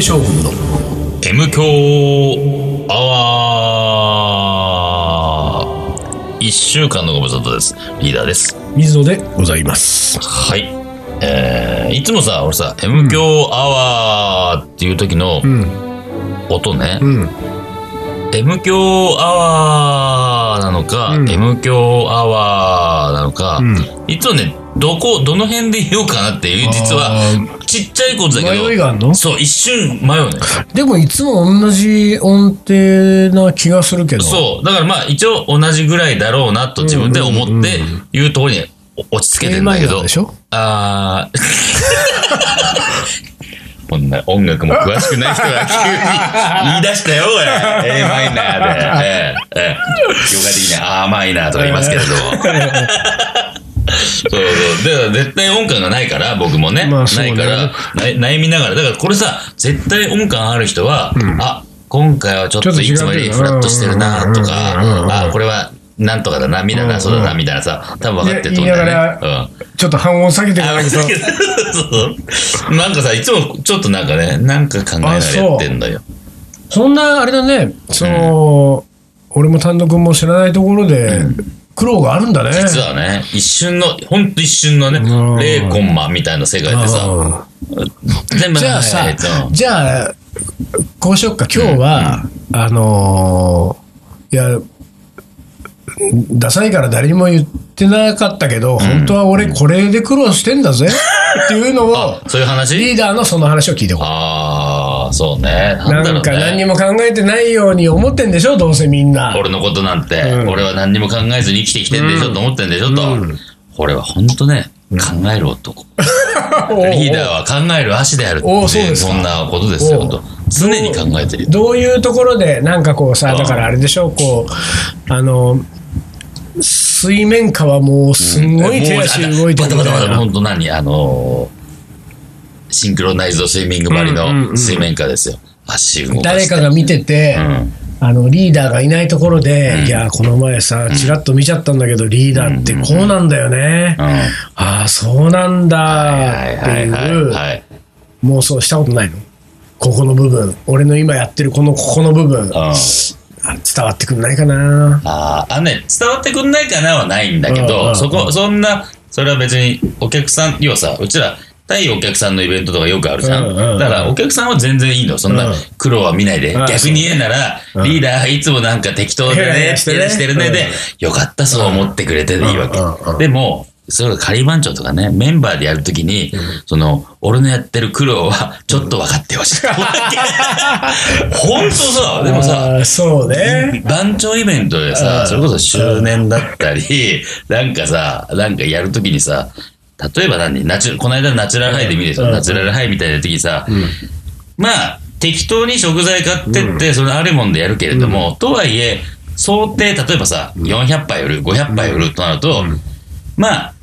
平将軍の M 強アワー。一週間のご無沙汰です。リーダーです。水野でございます。はい。えー、いつもさ、俺さ、M 強アワーっていう時のうん音ね、うん。M 強アワーなのか、うん。M 強アワーなのか、うん。いつもね、どこ、どの辺で言おうかなっていう、実はあ、ちっちゃいことだけど、迷いがあんの？そう、一瞬迷うね。でもいつも同じ音程な気がするけどそう。だからまあ一応同じぐらいだろうなと自分で思って言うところに落ち着けてんだけどーで。しょ？あーこんな音楽も詳しくない人が急に言い出したよ。A マイナーで。ええええ業界的には A マイナーとか言いますけれど。そうそう。だから絶対音感がないから、僕もね。まあそうねないから、な悩みながら。だからこれさ、絶対音感ある人は、あ、今回はちょっといつもよりフラットしてるなとうんうんうんうんか、あ、これはなんとかだな、みだな、そうだな、みたいなさ、多分分かってると思うんだよね。うん。ちょっと半音下げていかあないとそうなんかさ、いつもちょっとなんかね、なんか考えながらやってんだよ。そんなあれだねその、俺も単独も知らないところで苦労があるんだね。実はね、一瞬の、ほんと一瞬のね、ん。0コンマみたいな世界でさ、全部じゃあさじゃあ、こうしよっか、今日は、あのーいや、ダサいから誰にも言ってなかったけど、本当は俺これで苦労してんだぜっていうのを あ、、そういう話？リーダーのその話を聞いてこう。ああ、そうね。なんだろうなんか何にね。も考えてないように思ってんでしょ、どうせみんな。俺のことなんて、うん俺は何にも考えずに生きてきてんでしょ、と思ってんでしょ、と。俺は本当ね、考える男。リーダーは考える足であるってそそんなことですよ、おう本当常に考えてるよ。どういうところで、なんかこうさ、うんだからあれでしょ、こう、あの、水面下はもうすんごい手足動いてるバタバタバタ、みたいな。本当何？あのーシンクロナイズドスイミングばりうんうんうんの水面下ですよ。足動か。誰かが見てて、うんあのリーダーがいないところで、いや、この前さ、ちらっと見ちゃったんだけど、リーダーってこうなんだよね。うん。ああ、そうなんだはいってはいうはい。妄想したことないの？ここの部分、俺の今やってるこのここの部分、伝わってくんないかな？あーあのね、伝わってくんないかなはないんだけうんうんうんど、そこ、そんな、それは別にお客さん、要はさ、うちら、対お客さんのイベントとかよくあるじゃん。だからお客さんは全然いいの。そんうん。な苦労は見ないで。うん。逆に言うなら、うん。リーダーいつもなんか適当でね、ラしてね手出してるね。で、よかったそう思ってくれてでいいわけ。でも、それが仮番長とかね、メンバーでやるときに、その、俺のやってる苦労は、ちょっと分かってほしい。本当さ、でもさ、そうね。番長イベントでうさ、ん。それこそ周年だったり、なんかさ、なんかやるときにさ、例えば何ナチュこの間ナチュラルハイで見るでしょ、うん。ナチュラルハイみたいな時にさ、まあ、適当に食材買ってって、そのあるもんでやるけれども、とはいえ、想定、例えばさ、400杯売る、500杯売るとなると、まあ、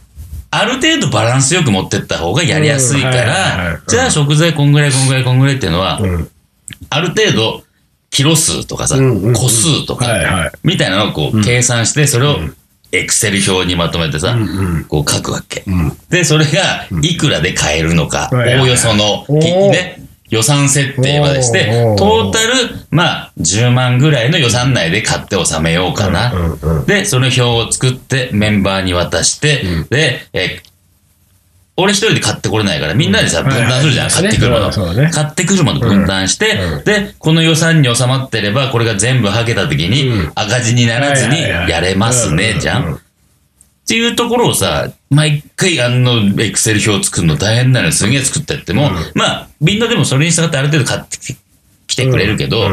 ある程度バランスよく持ってった方がやりやすいから、じゃあ食材こんぐらいこんぐらいこんぐらいっていうのは、うん。ある程度、キロ数とかさ、うんうんうん。個数とか、みたいなのをこう計算して、それをエクセル表にまとめてさ、んこう書くわけ。ん。で、それがいくらで買えるのか、はいはいはい。おおよその、ね、予算設定までしておー、トータル、まあ、10万ぐらいの予算内で買って納めようかな。うんうんうん。で、その表を作ってメンバーに渡して、で、え俺一人で買ってこれないから、みんなでさ、分担するじゃん、買ってくるもの。買ってくるもの分担して、うん。で、この予算に収まってれば、これが全部はけた時にうん。赤字にならずにやれますね、じゃうん。っていうところをさ、毎回あの、エクセル表作るの大変なのにすげえ作ってやっても、まあ、みんなでもそれに従ってある程度買ってき来てくれるけど、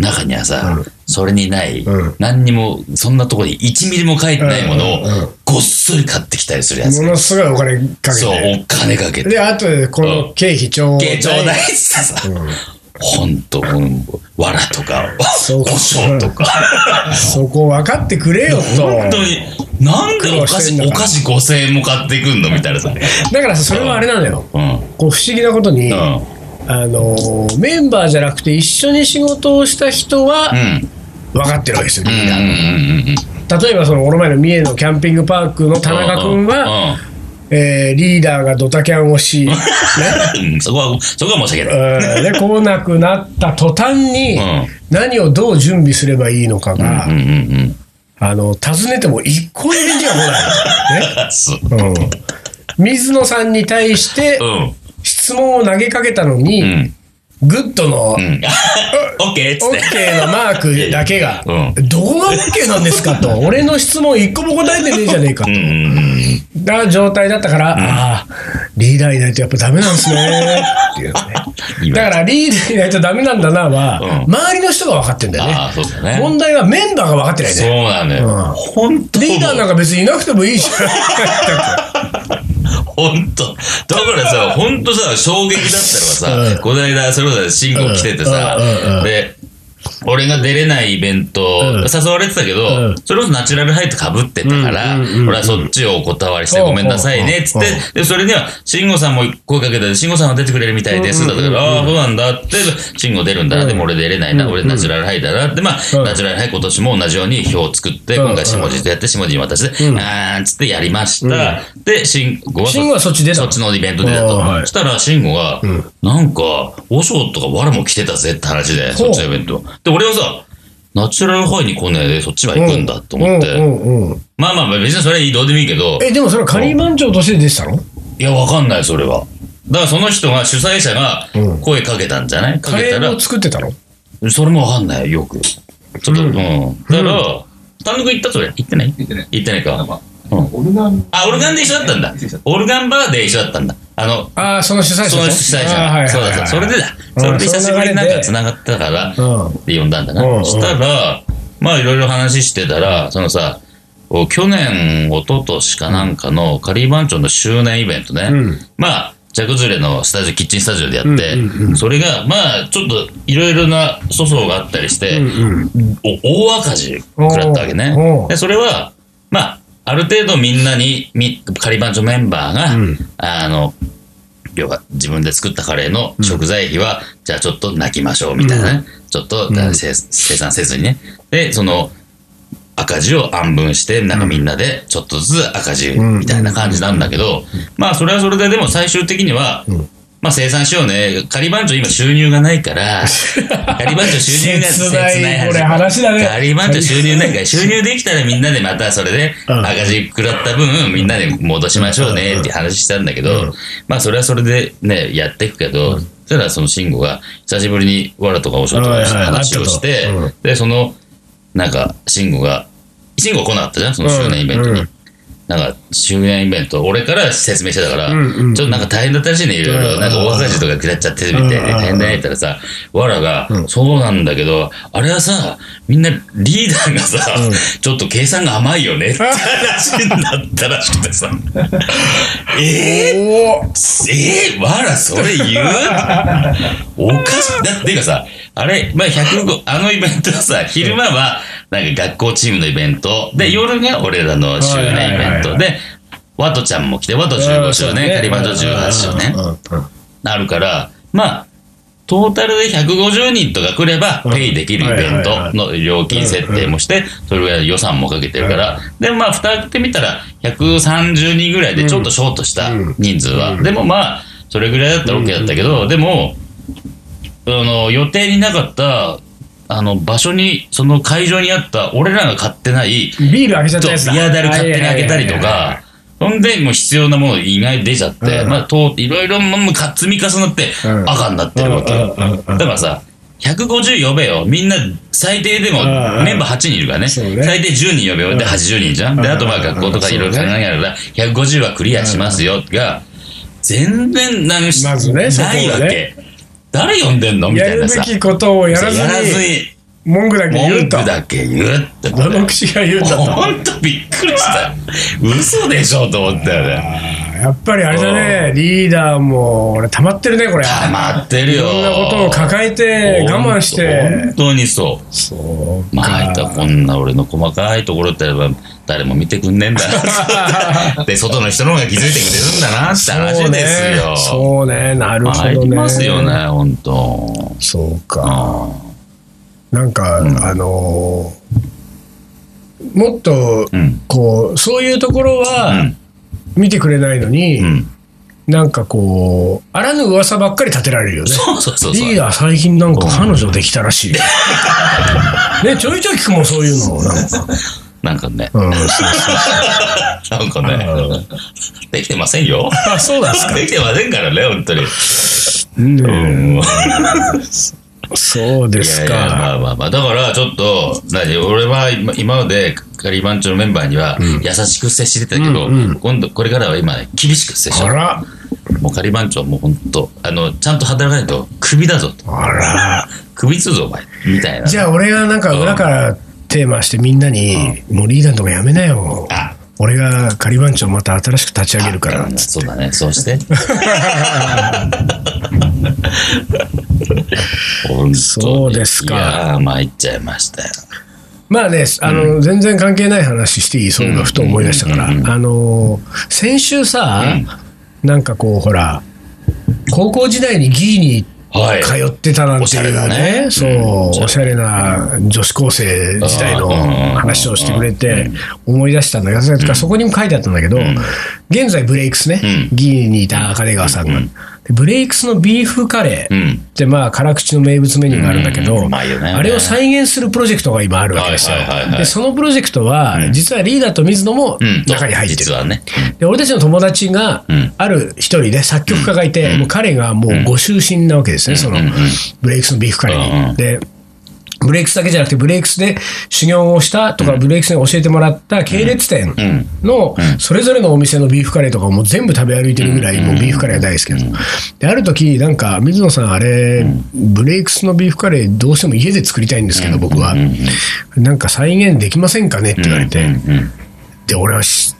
中にはさ、うんそれにない、うん何にも、そんなところに1ミリも書いてないものを、ごっそり買ってきたりするやつ。ものすごいお金かけて。そう、お金かけて。で、あとでこの経費ちょうだい。ちょうだいってさ、ほんと、うんわらとか、胡椒とか。そこ分かってくれよと。本当に、なんでお菓子、お菓子5000円も買ってくんのみたいなさ。だからさ、それはあれなのよ。うん。こう不思議なことに、うん。あのーメンバーじゃなくて一緒に仕事をした人はうん。分かってるわけですよ、うん。うん。リーダーうん。うん。例えばそのこの前の三重のキャンピングパークの田中君は、えーリーダーがドタキャンをし、ね、うんそこは、そこは申し訳ない。うんで来なくなった途端にうん何をどう準備すればいいのかが。あの尋ねても一向に返事が来ない、ね。うん、水野さんに対してうん。質問を投げかけたのに、うん。グッドのうん。オッケーっつって。OK のマークだけが、うどこが OK なんですかと、俺の質問一個も答えてねえじゃねえかとうん。うんな状態だったから、ああ、リーダーいないとやっぱダメなんですねっていうね。だからリーダーいないとダメなんだなは、うん周りの人が分かってんだよね。そうだね。問題はメンバーが分かってないそうね。なのよ。うん本当リーダーなんか別にいなくてもいいじ 本当。だからさ、本当さ、衝撃だったのうん。がさ、この間、それこそ慎吾来ててさで、俺が出れないイベント、うん。誘われてたけど、うん。それこそナチュラルハイと被ってたから、俺はそっちをお断りしてごめんなさいね、つって、で、それには、慎吾さんも声かけて、慎吾さんは出てくれるみたいです、だから、ああ、そうなんだって、慎吾出るんだな、でも俺出れないな、俺ナチュラルハイだなって、まあ、うん。ナチュラルハイ今年も同じように表を作って、うん。今回下地でやって、下地に渡して、うん。あーんつってやりました。で、慎吾は慎吾はそっち出たの？そっちのイベント出たと。したら、慎吾が、なんか、和尚とか我も来てたぜって話で、そっちのイベント。で、俺はさ、ナチュラルハイに来ねえで、そっちは行くんだと思って。うんうんうんまあまあまあ、別にそれはいい、どうでもいいけど、え、でもそれはカリー番長として出てたの？いや、わかんない、それは。だからその人が、主催者がうん声かけたんじゃない？かカけたらレーを、作ってたの？それもわかんない、よく。ちょっと、うん。だから、単独行った？それ行ってない？言ってない。行ってないか。うんオルガン。あ、オルガンで一緒だったんだ。オルガンバーで一緒だったんだ。あの、ああ、その主催者そとの主催者。はいはいはいそうだそうだ。それでだ。うん。それで久しぶりになんかそ繋がったから、うんで。呼んだんだ。な。ん。そしたら、まあいろいろ話してたら、そのさ、去年、一昨年かなんかのカリー番長の周年イベントね。うん。まあ、ジャクズレのスタジオ、キッチンスタジオでやって、うんうんうんそれが、まあ、ちょっといろいろな粗相があったりして、うんうんお大赤字食らったわけね。それは、まあ、ある程度みんなに、み仮番長メンバーが、うん。あの、要は自分で作ったカレーの食材費は、じゃあちょっと泣きましょうみたいなね。ちょっと、生産せずにね。で、その、赤字を暗分して、なんかみんなでちょっとずつ赤字みたいな感じなんだけど、まあそれはそれででも最終的には、まあ生産しようね。仮番長今収入がないから、仮番長収入が切ないこれ話だね。仮番長収入ないから、収入できたらみんなでまたそれでうん。赤字食らった分、みんなで戻しましょうねって話したんだけど、まあそれはそれでね、やっていくけど、そしたらその慎吾が久しぶりにわらとかおしょとか話をしてで、その、なんか、慎吾が、慎吾来なかったじゃん、その周年イベントに。なんか、周年イベント、俺から説明してたから、うんうんちょっとなんか大変だったらしいね、いろいろ。うん。なんか大赤字とか食らっちゃってるみたいで、うん大変だねって言ったらさ、わらが、そうなんだけど、あれはさ、みんなリーダーがさ、ちょっと計算が甘いよねって話になったらしくてさ、えー、えー、わら、それ言う？おかしい。だってかさ、あれ、まあ、105、あのイベントはさ、昼間は、なんか学校チームのイベント、で、夜が俺らの周年イベント。で、ワトちゃんも来て、ワト15周年、カリバント18周年、うんうんうんなるから、まあ、トータルで150人とか来れば、ペイできるイベントの料金設定もして、それぐらいの予算もかけてるから、でもまあ、蓋開けてみたら、130人ぐらいでちょっとショートした人数は。でもまあ、それぐらいだったら OK だったけど、でも、あの、予定になかった、あの、場所に、その会場にあった、俺らが買ってない、ビール開けちゃったやつだ。ビアダル勝手に開けたりとか、ほんで、もう必要なもの意外に出ちゃって、うんまあ、と、いろいろ、もうか積み重なってう、ん赤になってるわけだからさ、150呼べよ。みんな、最低でも、メンバー8人いるからね。最低10人呼べよ。で、80人じゃん。で、うんあとまあ学校とかいろいろ考えながら、150はクリアしますよ。が、全然、なんかまずねそこはねないわけ。誰呼んでんの？みたやるべ。きことをやらずやらずに、に、文句だけ言うと。文句だけ言うって。どの口が言うんだと。ほんとびっくりした。嘘でしょと思ったよね。やっぱりあれだね、リーダーも、俺、溜まってるね、これ。溜まってるよ。いろんなことを抱えて、我慢して。本当にそう。そうまあ、いたこんな俺の細かいところってやっぱ誰も見てくんねえんだな。で、外の人の方が気づいてくれるんだなって話ですよ。そうね、なるほ入りどね。ますよね、本当。そうか。あなんか、あのーもっとうん、こう、そういうところは、うん見てくれないのに、んなんかこう、あらぬ噂ばっかり立てられるよね。そうそうそうそう。リーダー最近なんか彼女できたらしい。ね、ちょいちょい聞くもん、そういうの。なんか。なんかね。うん、そうなんかね。できてませんよ。あそうなんすか できてませんからね、本当に。うんそうですいやいやまか。あまあまあ。だから、ちょっと、何俺は今今まで、カリバンチョのメンバーには、優しく接してたけど、うんうん今度、これからは今、厳しく接しよあら、う。もうカリバンチョもう本当、あの、ちゃんと働かないと、クビだぞと。あら。クビつぞ、お前。みたいな。じゃあ俺がなんか裏からテーマしてみんなに、もうリーダーのとこやめなよ。あ俺がカリバンチョまた新しく立ち上げるから。そうだね、そうして。そうですかいやー、参っちゃいましたよ。まあね、あの、全然関係ない話していいそういうのふと思い出したから。あの、先週さ、なんかこう、ほら、高校時代にギーにはい。通ってたなんていうね、ね。そう、うん。おしゃれな女子高生時代の話をしてくれて、思い出したんだけど、そこにも書いてあったんだけど、現在ブレイクスね、うん。ギーにいた金川さんが。でブレイクスのビーフカレーうん。って、まあ、辛口の名物メニューがあるんだけど、あれを再現するプロジェクトが今あるわけですよ。で、そのプロジェクトは、実はリーダーと水野もうん。中に入ってる。実はね。で、俺たちの友達がうん、ある一人で作曲家がいて、もう彼がもうご執心なわけですね、その、ブレイクスのビーフカレーに。で、ブレイクスだけじゃなくて、ブレイクスで修行をしたとか、ブレイクスに教えてもらった系列店の、それぞれのお店のビーフカレーとかをもう全部食べ歩いてるぐらい、もうビーフカレーが大好きなの。で、ある時、なんか、水野さん、あれ、ブレイクスのビーフカレーどうしても家で作りたいんですけど、僕は。なんか再現できませんかね？って言われて。で、俺はし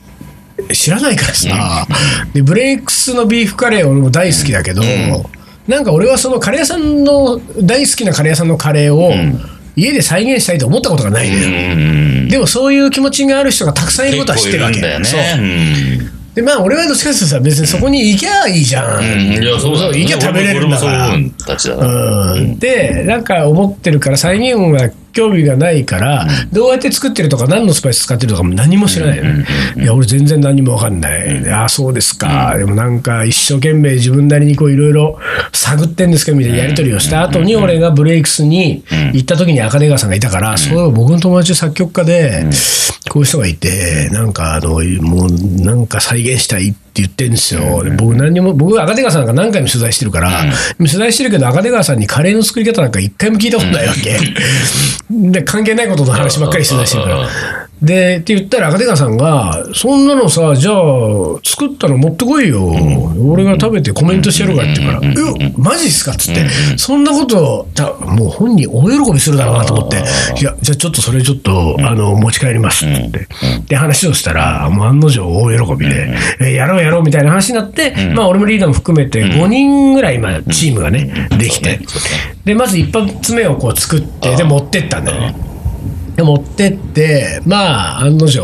知らないからさ、で、ブレイクスのビーフカレー俺も大好きだけど、なんか俺はそのカレー屋さんの、大好きなカレー屋さんのカレーを家で再現したいと思ったことがないのよ。うん。でもそういう気持ちがある人がたくさんいることは知ってるわけだよね。で、まあ俺はどっちかっていうとさ、別にそこに行きゃいいじゃん。うん。いや、そうだ行きゃ食べれるんだから。うで、なんか思ってるから、再現は興味がないから、どうやって作ってるとか、何のスパイス使ってるとかも何も知らないのね。いや、俺全然何もわかんない。ああ、そうですか。でもなんか一生懸命自分なりにこういろいろ探ってんですけど、みたいなやりとりをした後に、俺がブレイクスに行った時に赤出川さんがいたから、そういえば僕の友達作曲家で、こういう人がいて、なんかあの、もうなんか再現したいって言ってんですよ。で僕何にも、僕赤出川さんなんか何回も取材してるから、取材してるけど赤出川さんにカレーの作り方なんか一回も聞いたことないわけ。で、関係ないことの話ばっかり取材してるから。で、って言ったら赤出川さんが、そんなのさ、じゃあ、作ったの持ってこいよ。俺が食べてコメントしてやるからって言うから、え、マジっすかっつって、そんなこと、だもう本人大喜びするだろうなと思って、いや、じゃあちょっとそれちょっと、あの、持ち帰りますって。言って。で、話をしたら、もう案の定大喜びで、えやろうやろうみたいな話になって、まあ俺もリーダーも含めて5人ぐらい今、チームがね、できて。で、まず一発目をこう作って、で、持ってったんだよね。で、持ってって、まあ、案の定、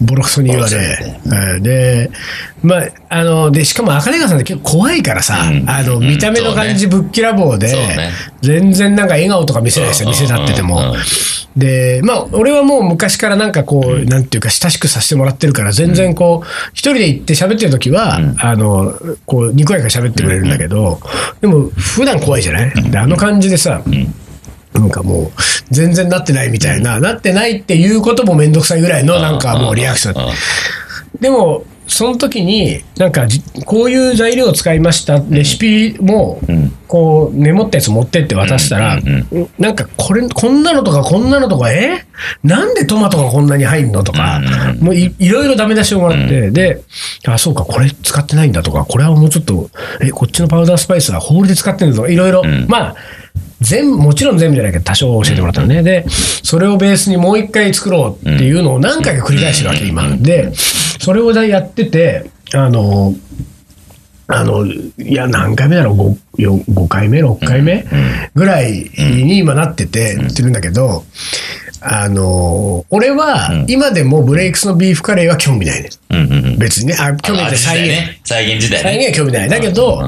ボロクソに言われ、うん。で、まあ、あの、で、しかも赤根川さんって結構怖いからさ、うん。あの、うん。見た目の感じぶっきらぼうで、ね。全然なんか笑顔とか見せないですよ、うん。店立ってても。うん。うん。で、まあ、俺はもう昔からなんかこう、なんていうか親しくさせてもらってるから、全然こう、一人で行って喋ってる時は、あの、こう、にこやかに喋ってくれるんだけど、でも、普段怖いじゃない？で、あの感じでさ、なんかもう、全然なってないみたいな、なってないっていうこともめんどくさいぐらいの、なんかもうリアクション。でも、その時に、なんかじ、こういう材料を使いました、レシピも、こう、メモったやつ持ってって渡したら、なんか、これ、こんなのとか、こんなのとか、え？なんでトマトがこんなに入んのとか、もういいろいろダメ出しをもらって、で、あ、そうか、これ使ってないんだとか、これはもうちょっと、え、こっちのパウダースパイスはホールで使ってるのとか、いろいろ、まあ、全部、もちろん全部じゃないけど、多少教えてもらったのね。で、それをベースにもう一回作ろうっていうのを何回か繰り返してるわけ、今。で、それをやってて、あの、あの、いや、何回目だろう？5, 5回目 ?6 回目？ぐらいに今なってて、言ってるんだけど、あの、俺は今でもブレイクスのビーフカレーは興味ないね。別にね。あ、興味ない再現。ね。再現時代再ね。現は興味ない。だけど、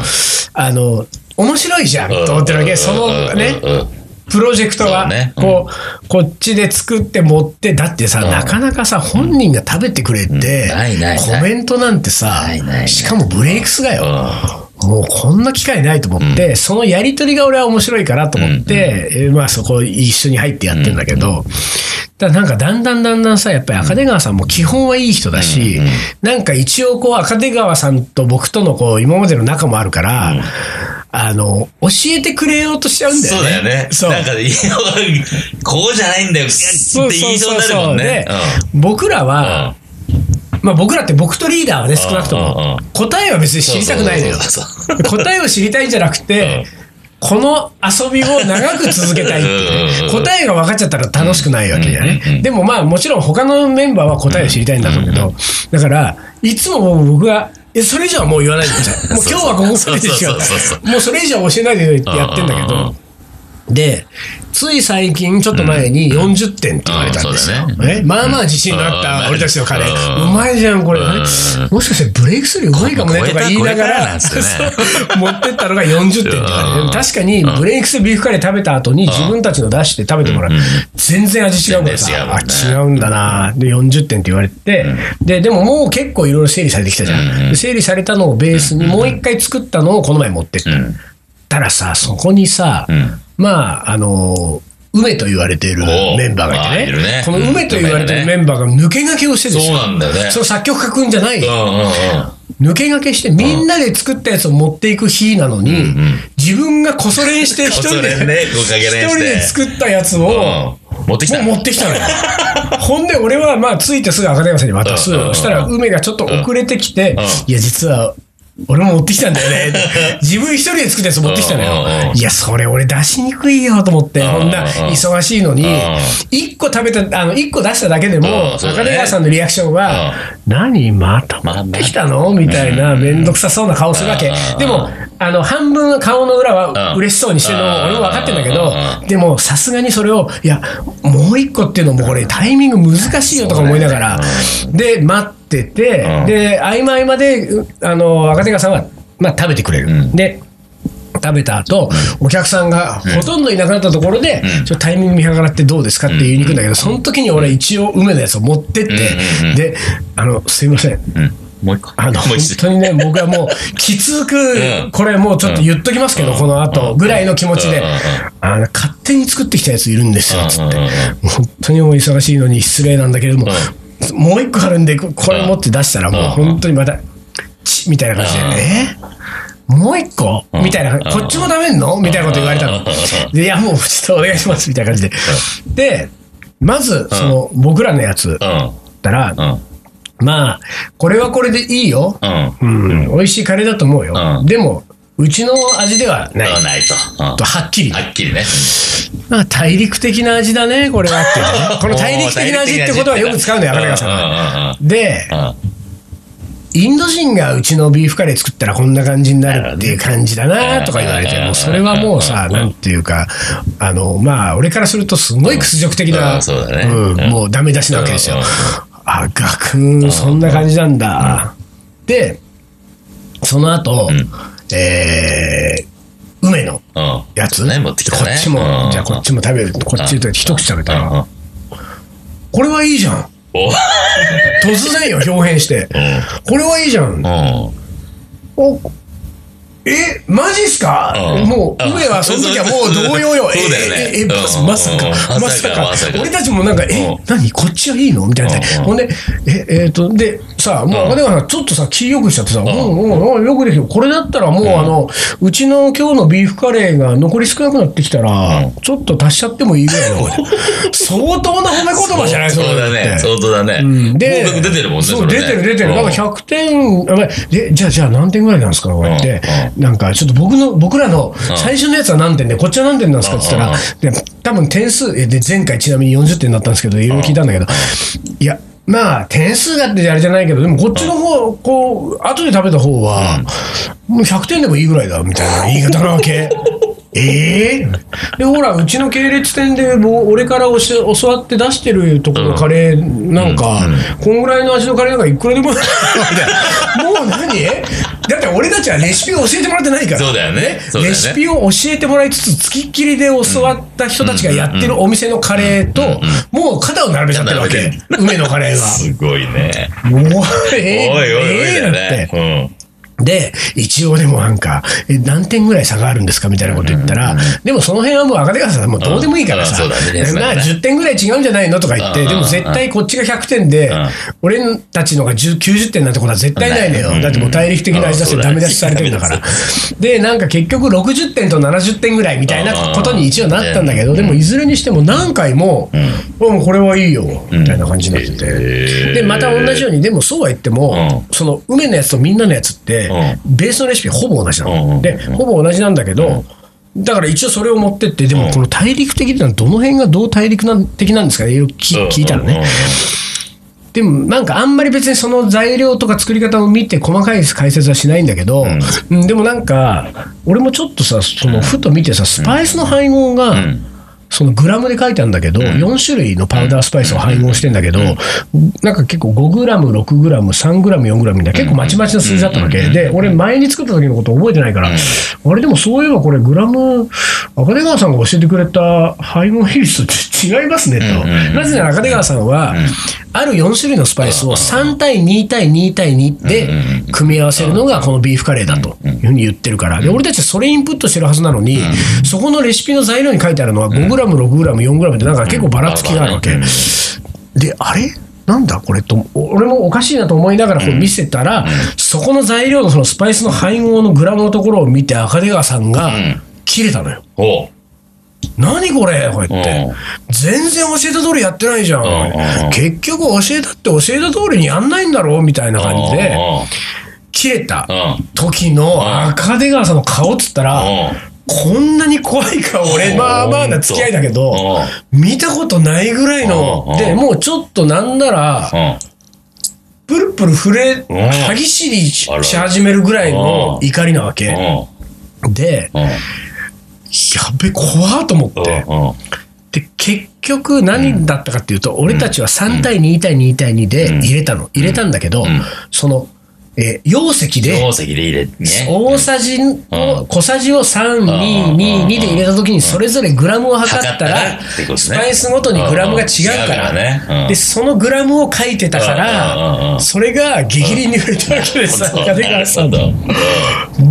あの、面白いじゃんと思ってるわけ。そのね、プロジェクトは、ね。うん。こう、こっちで作って持って、だってさ、うん。なかなかさ、本人が食べてくれって、うん。ないないない。コメントなんてさしかもブレイクスがよ。もうこんな機会ないと思って、そのやりとりが俺は面白いからと思って、えーまあそこ一緒に入ってやってんだけど、ただなんかだんだんだんだんさ、やっぱり赤出川さんも基本はいい人だし、なんか一応こう赤出川さんと僕とのこう今までの仲もあるから、あの、教えてくれようとしちゃうんだよね。そうだよね。そう。なんか、こうじゃないんだよ。って言いそうになるもんねで。僕らうんは、まあ僕らって僕とリーダーはね、少なくともうん、答えは別に知りたくないのよ。答えを知りたいんじゃなくて、この遊びを長く続けたいっていうねうん答えが分かっちゃったら楽しくないわけじゃね。でもまあもちろん他のメンバーは答えを知りたいんだろうけど、だから、いつも僕が、え、それ以上はもう言わないでください。もう今日はここまででしょ。もうそれ以上教えないでってやってんだけど、で、つい最近、ちょっと前に40点って言われたんですよ。うんそうだ。えまあまあ自信のあった俺たちのカレー。うまいじゃん、これ。うん。もしかしてブレイクスルーうまいかもねとか言いながら持ってったのが40点って言われてうん。確かにブレイクスルービーフカレー食べた後に自分たちの出して食べてもらう。全然味違うからさ、あ、違うんだな。で、40点って言われて、で、でももう結構いろいろ整理されてきたじゃん。で整理されたのをベースにもう一回作ったのをこの前持ってった。たらさ、そこにさ、んまあ、あの、梅と言われているおメンバーがいてねねこの梅と言われてるメンバーが抜け駆けをしてですよ。そうなんだよねその作曲家くんじゃない。うんうんうん。抜け駆けしてみんなで作ったやつを持っていく日なのに、自分がこそ練して一人で、ね一人で作ったやつを、うん持ってきた持ってきたのよ。ほんで、俺はまあ、着いてすぐ赤電話さんに渡す。うんうんうんそしたら、梅がちょっと遅れてきて、んいや、実は、俺も持ってきたんだよね。自分一人で作ったやつ持ってきたのよ。う。んいや、それ俺出しにくいよと思って、こんな忙しいのにうん、一個食べた、あの、一個出しただけでも、うんそうだね。赤電話さんのリアクションは、何また持ってきたの？みたいな、めんどくさそうな顔するわけ。うん。でも、あの、半分顔の裏はうん。嬉しそうにしてるのうん。俺も分かってんだけどでも、さすがにそれを、いや、もう一個っていうのもこれタイミング難しいよとか思いながら、で、待ってて、うん。で、合間合間で、うあの、赤手川さんは、まあ食べてくれる。ん。で、食べた後、お客さんがほとんどいなくなったところで、ちょっとタイミング見計らってどうですかって言いに行くんだけど、その時に俺一応梅のやつを持ってって、で、あの、すいません。うん。もう一個。あの、本。当にね、僕はもう、きつくう、ん。これもうちょっと言っときますけど、うん。この後、ぐらいの気持ちで。あの、勝手に作ってきたやついるんですよ、つって。本当にもう忙しいのに失礼なんだけれども、もう一個あるんで、ここれ持って出したらもううん。本当にまた、チッみたいな感じで、うん。え？もう一個？うん。みたいな、こっちも食べんの？みたいなこと言われたの。うん。で、いや、もうちょっとお願いします、みたいな感じで。で、まず、その、僕らのやつ、たら、うん。まあ、これはこれでいいよ。うん。うん、美味しいカレーだと思うよ。うんでも、うちの味ではない。あないと。はっきり。はっきりね。まあ、大陸的な味だね、これはって。この大陸的な味ってことはよく使うんだよ、赤川さんは。で、インド人がうちのビーフカレー作ったらこんな感じになるっていう感じだなとか言われて、もうそれはもうさ、なんていうか、あの、まあ、俺からするとすごい屈辱的うなんそうだねうんうんもうダメ出しなわけですよ。あ、ガクン、そんな感じなんだ。で、その後、えー、梅のうん。やつ、ね、持ってきたね。こっちも、うんじゃあこっちも食べる。こっちで一口食べたら、これはいいじゃん。お突然よ、表変して。これはいいじゃん。おえ、マジっすか、うん。もう、梅はその時はもう同様よ。そうだよね。え、え、えまさか、うん。まさか。俺たちもなんか、えうん、何？こっちはいいの？みたいな。うん。ほんで、え、えっと、で、さ、もう、うん。赤川さん、ちょっとさ、気よくしちゃってさ、うんうんうん、よくできる。これだったらもう、あの、うちの今日のビーフカレーが残り少なくなってきたら、ちょっと足しちゃってもいいぐらいの。相当な褒め言葉じゃない？そうだね。相当だね。うん。で、出てるもんね。そう、出てる出てる。なんかうん100点、あまあでじゃあ、じゃあ何点ぐらいなんですか？こうやって、なんかちょっと僕の、僕らの最初のやつは何点で、こっちは何点なんですかって言ったら、で多分点数、えで、前回ちなみに40点だったんですけど、いろいろ聞いたんだけど、いや、まあ、点数がってあれじゃないけど、でもこっちの方、こう、後で食べた方は、もう100点でもいいぐらいだ、みたいな言い方なわけ。ええ で、ほら、うちの系列店で、もう俺からおし教わって出してるとこのカレーなんか、こんぐらいの味のカレーなんかいくらでも もう何？だって俺たちはレシピを教えてもらってないから。そうだよねよねレシピを教えてもらいつつ、つきっきりで教わった人たちがやってるお店のカレーと、もう肩を並べちゃってるわけ。梅のカレーは。すごいね。もう、おえいおいおいえだよだって。ね。で、一応でもなんか、え何点ぐらい差があるんですか？みたいなこと言ったら、でもその辺はもう赤出川さん。もうどうでもいいからさ、うんうんそうだね。まあ10点ぐらい違うんじゃないの？とか言って、うんでも絶対こっちが100点でん、俺たちのが10 90点なんてことは絶対ないのよ。うん。だってもう大陸的な味出してダメ出しされてるんだから。で、なんか結局60点と70点ぐらいみたいなことに一応なったんだけど、でもいずれにしても何回も、うん、これはいいよ、みたいな感じになってて。で、また同じように、でもそうは言っても、その梅のやつとみんなのやつって、ベースのレシピほぼ同じなの。で、ほぼ同じなんだけど、だから一応それを持ってって、でもこの大陸的ってのはどの辺がどう大陸的なんですかね、いろいろ聞聞いたらね。でもなんかあんまり別にその材料とか作り方を見て細かい解説はしないんだけど、うん。でもなんか俺もちょっとさそのふと見てさスパイスの配合が、そのグラムで書いてあるんだけど、4種類のパウダースパイスを配合してんだけど、なんか結構5グラム、6グラム、3グラム、4グラムみたいな結構まちまちな数字だったわけ。で、俺前に作った時のこと覚えてないから、あれでもそういえばこれグラム、赤出川さんが教えてくれた配合比率って違いますねと。なぜなら赤出川さんは、ある4種類のスパイスを3対2対2対2で組み合わせるのがこのビーフカレーだというふうに言ってるから、で俺たちはそれインプットしてるはずなのに、そこのレシピの材料に書いてあるのは5グラム、6グラム、4グラムってなんか結構ばらつきがあるわけ。で、あれ？なんだこれと、俺もおかしいなと思いながらこう見せたら、そこの材料のそのスパイスの配合のグラムのところを見て赤出川さんが切れたのよ。何これ？こうやって。うん。全然教えた通りやってないじゃうん。結局教えたって教えた通りにやんないんだろうみたいな感じで、切れたうん。時の赤出川さんの顔っつったら、こんなに怖い顔、俺、うん。まあまあな付き合いだけど、見たことないぐらいのう、んで、もうちょっとなんなら、うん。プルプル震え、歯ぎしりし始めるぐらいの怒りなわけ。うん。で、べ、怖っと思って。うんで、結局何だったかっていうと、俺たちは3対2対2対2で入れたの。入れたんだけど、その、えー容積で、容積で入れてね。大さじを、小さじを3、2、2、2で入れたときに、それぞれグラムを測ったらスパイスごとにグラムが違うから。で、そのグラムを書いてたかうんうんうんうら、ん。それが激鱗に触れたわけです、そう赤出川さ。んと。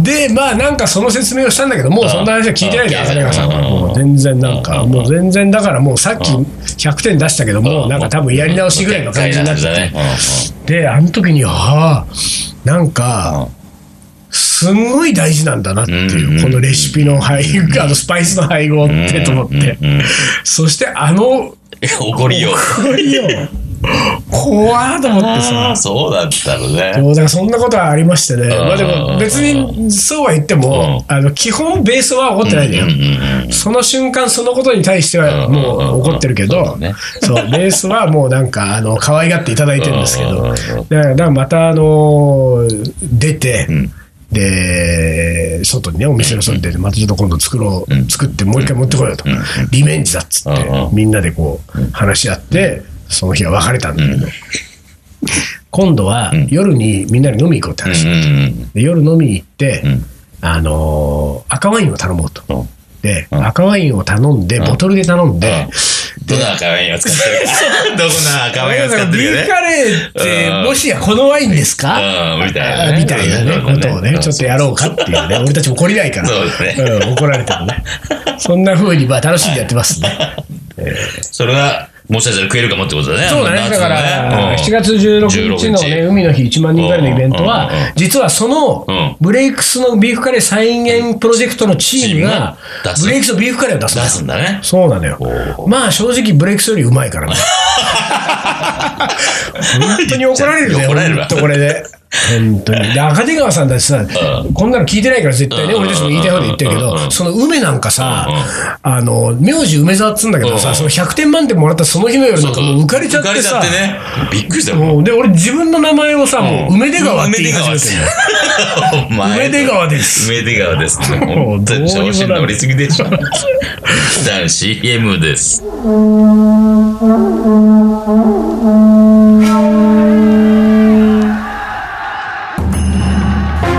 で、まあなんかその説明をしたんだけど、もうそんな話は聞いてないで、出川さん。は。うん。もう全然なんか、もう全然だからもうさっき100点出したけども、なんか多分やり直しぐらいの感じになってて。で、あの時に、ああ、なんか、すんごい大事なんだなっていう、このレシピの配合、あのスパイスの配合ってと思って。そしてあの、怒りよ。これよ、怖ーと思ってあさ。あ、。そうだったのね。そうだからそんなことはありましてね、まあ、でも別にそうは言っても、あの基本、ベースは怒ってないんだよ、その瞬間、そのことに対してはもう怒ってるけど、そうベースはもうなんかあの可愛がっていただいてるんですけど、だからだからまたあの出て、で外にね、お店の外に出て、またちょっと今度作ろう、作って、もう一回持ってこようと、リベンジだっつって、みんなでこう話し合って、その日は別れたんだけど。今度は夜にみんなで飲み行こうって話、で夜飲みに行って、あのー赤ワインを頼もうと。で、赤ワインを頼んで、ボトルで頼んで、どの赤ワインを使ってるか。どこの赤ワインを使ってるかね。カレーって、うん。もしやこのワインですか？うん。みたいなね。みたいなね、ことをね、ちょっとやろうかっていうね、俺たちも懲りないから、そうですね。うん怒られてもね。そんな風に、まあ楽しんでやってますね。それは、もしかしたら食えるかもってことだね。そうだね。だから、夏7月16日のね、海の日1万人からのイベントは、実はそのうん、ブレイクスのビーフカレー再現プロジェクトのチームがブレイクスのビーフカレーを出すん出ですすんだね。そうなのよ。まあ正直ブレイクスよりうまいからね。本当に怒られるね。怒られるわこれで。本当に。で、赤出川さんだってさ、こんなの聞いてないから絶対ね、うん。俺たちも言いたいこと言ってるけうん。ど、その梅なんかさ、あの、名字梅沢っつうんだけどさ、うん。その100点満点もらったその日の夜なんか。もう浮かれちゃってさ。びっくりしたもうで、俺自分の名前をさ、もう梅出川って言い始めて梅出川です。梅出川です。もう調子に乗りすぎでしょ。CM です。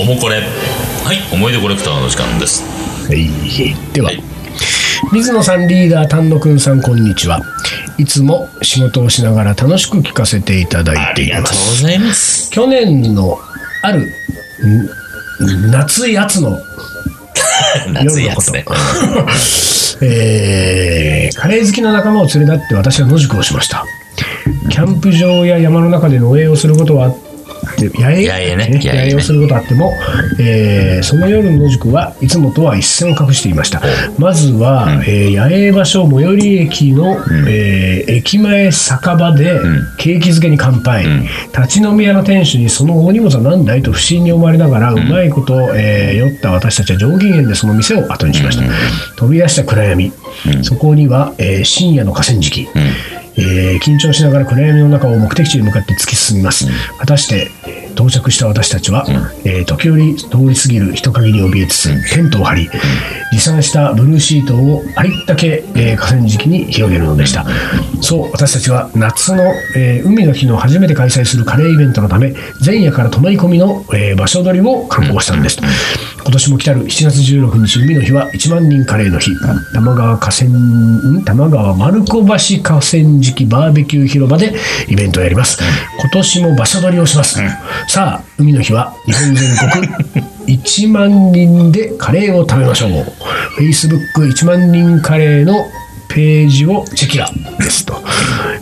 おもこれ。はい、思い出コレクターの時間です。はいでは、はい水野さんリーダー丹野くんさんこんにちはいつも仕事をしながら楽しく聞かせていただいていますざいます。去年のあるん夏やつの 夏いやつね。えーカレー好きな仲間を連れ立って私は野宿をしましたキャンプ場や山の中で農営をすることはあって野営野営ね野営ね。野営をすることはあっても、えーその夜の野宿はいつもとは一線を画していました。まずは、えー野営場所最寄り駅の、えー駅前酒場で、ケーキ漬けに乾杯、立ち飲み屋の店主にその大荷物は何だいと不審に思われながら、うまいこと、えー酔った私たちは上機嫌でその店を後にしました、飛び出した暗闇、そこには、えー深夜の河川敷、えー緊張しながら暗闇の中を目的地に向かって突き進みます、果たしてえー到着した私たちは、えー時折通り過ぎる人影に怯えつつ、テントを張り、持参したブルーシートをありったけ、えー河川敷に広げるのでした、そう私たちは夏の、えー海の日の初めて開催するカレーイベントのため前夜から泊まり込みの、えー場所取りを観光したんです、今年も来たる7月16日海の日は1万人カレーの日。玉川河川ん？玉川丸子橋河川敷バーベキュー広場でイベントをやります。今年も場所取りをします、さあ海の日は日本全国 1万人でカレーを食べましょう。Facebook1 万人カレーのページをチェキラですと、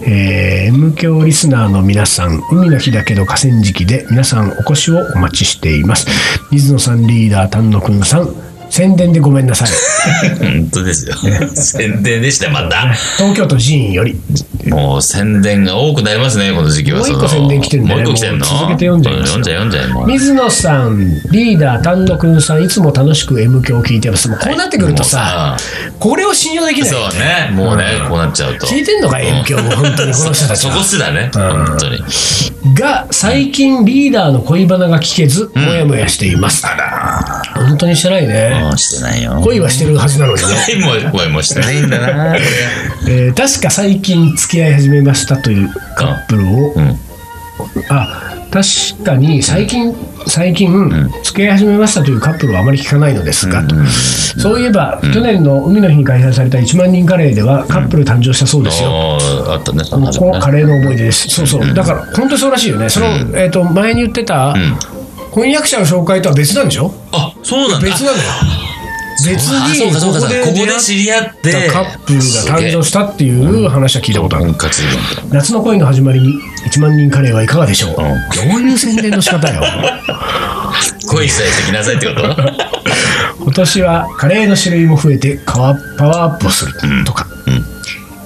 えー、M 教リスナーの皆さん海の日だけど河川敷で皆さんお越しをお待ちしています。水野さんリーダー丹野くんさん宣伝でごめんなさい。本当ですよ。宣伝でした、また。東京都寺院より。もう宣伝が多くなりますね、この時期は。もう一個宣伝来てんだよね。もう一個来てんの？続けて読んじゃいますよ読んじゃえ、読んじゃえ、もう。水野さんリーダー丹野くんさんいつも楽しく M 教を聞いてます。もうこうなってくるとさ、これを信用できない。そうね、もうね、こうなっちゃうと。聞いてんのか M 教も。本当にこの人たちそはこすらね、本当に。が最近リーダーの恋バナが聞けず、もやもやしています本当にしてないね、もうしてないよ。恋はしてるはずなのにね、恋も、恋もしてないんだな。えー確か最近付き合い始めましたというカップルを、うん。あ確かに最近、最近、付き合い始めましたというカップルはあまり聞かないのですが、とそういえば、去年の海の日に開催された1万人カレーではカップル誕生したそうですよ、あったね、その話このカレーの思い出です。そうそう。だから、本当にそうらしいよね。その、えっ、と、前に言ってた、婚約者の紹介とは別なんでしょ？あ、そうなんだ。別なのよ。別あに、ここで出会っ知り合ってたカップルが誕生したっていう話は聞いたことある。婚活イベント。夏の恋の始まりに1万人カレーはいかがでしょう、どういう宣伝の仕方よ。恋さえしてきなさいってこと？今年はカレーの種類も増えてパワーパワーアップをするとか。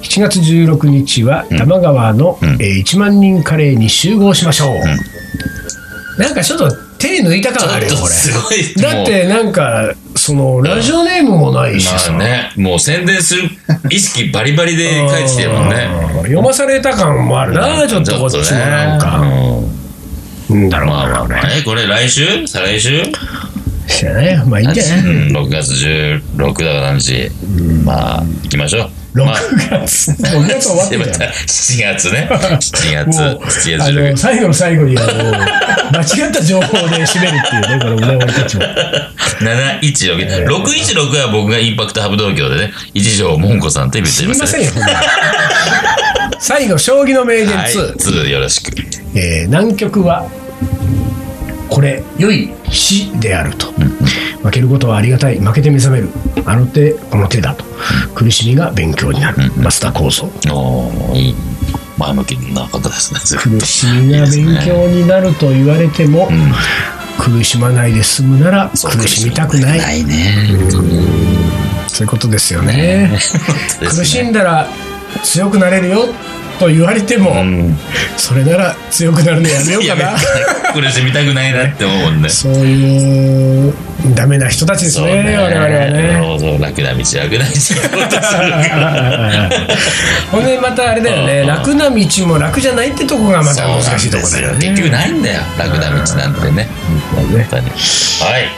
7月16日は多摩川の、えー1万人カレーに集合しましょう。なんかちょっと手抜いた感あるよ、こちょっとすごいれ。だってなんか、その、ラジオネームもないしさ。まあね、もう宣伝する意識バリバリで書いてきてるもんね。うん読まされた感もあるな、ちょっとこっちもなんか。うなんだろうまあまあな、まあ、え、これ来週？再来週？知らないまあいいんじゃない？うん、6月16だ何日。まあ、行きましょう。6まあ月、6月終わってたるじゃん。7月ね。7月、もう7月あの16最後の最後にあの間違った情報で締めるっていうね、これもね、俺たちも。716。616は僕がインパクトハブ東京でね、一条もんこさんとイベントやりません最後、将棋の名言はい、2。2よろしく。えー南極はこれ良い死であると、負けることはありがたい。負けて目覚める。あの手この手だと。苦しみが勉強になる、増田幸三おー。いい。前向きな方ですね。苦しみが勉強になると言われても、苦しまないで済むなら苦しみたくない。ね。そういうことですよね。ね。苦しんだら強くなれるよと言われても、うん。それなら強くなるのやめようかな。苦しみたくないなって思うもんね。そういうダメな人たちですね我々はね。そうそう楽な道楽な道 ほんでまたあれだよねうん楽な道も楽じゃないってとこがまた難しいとこだよね。結局ないんだよ楽な道なんてね。はい、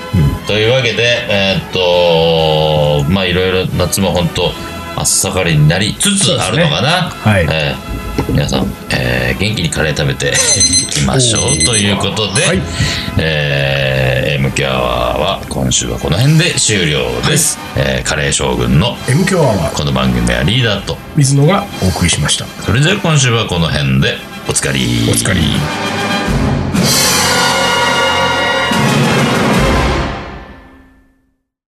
というわけでえーっとまあいろいろ夏も本当真っ盛りになりつつあるのかな、はい。えー皆さん、えー元気にカレー食べて いきましょうということで、はい。えー MQ アワーは今週はこの辺で終了です、えーカレー将軍の M 強アワーこの番組はリーダーと水野がお送りしました。それでは今週はこの辺でおつかりおつかり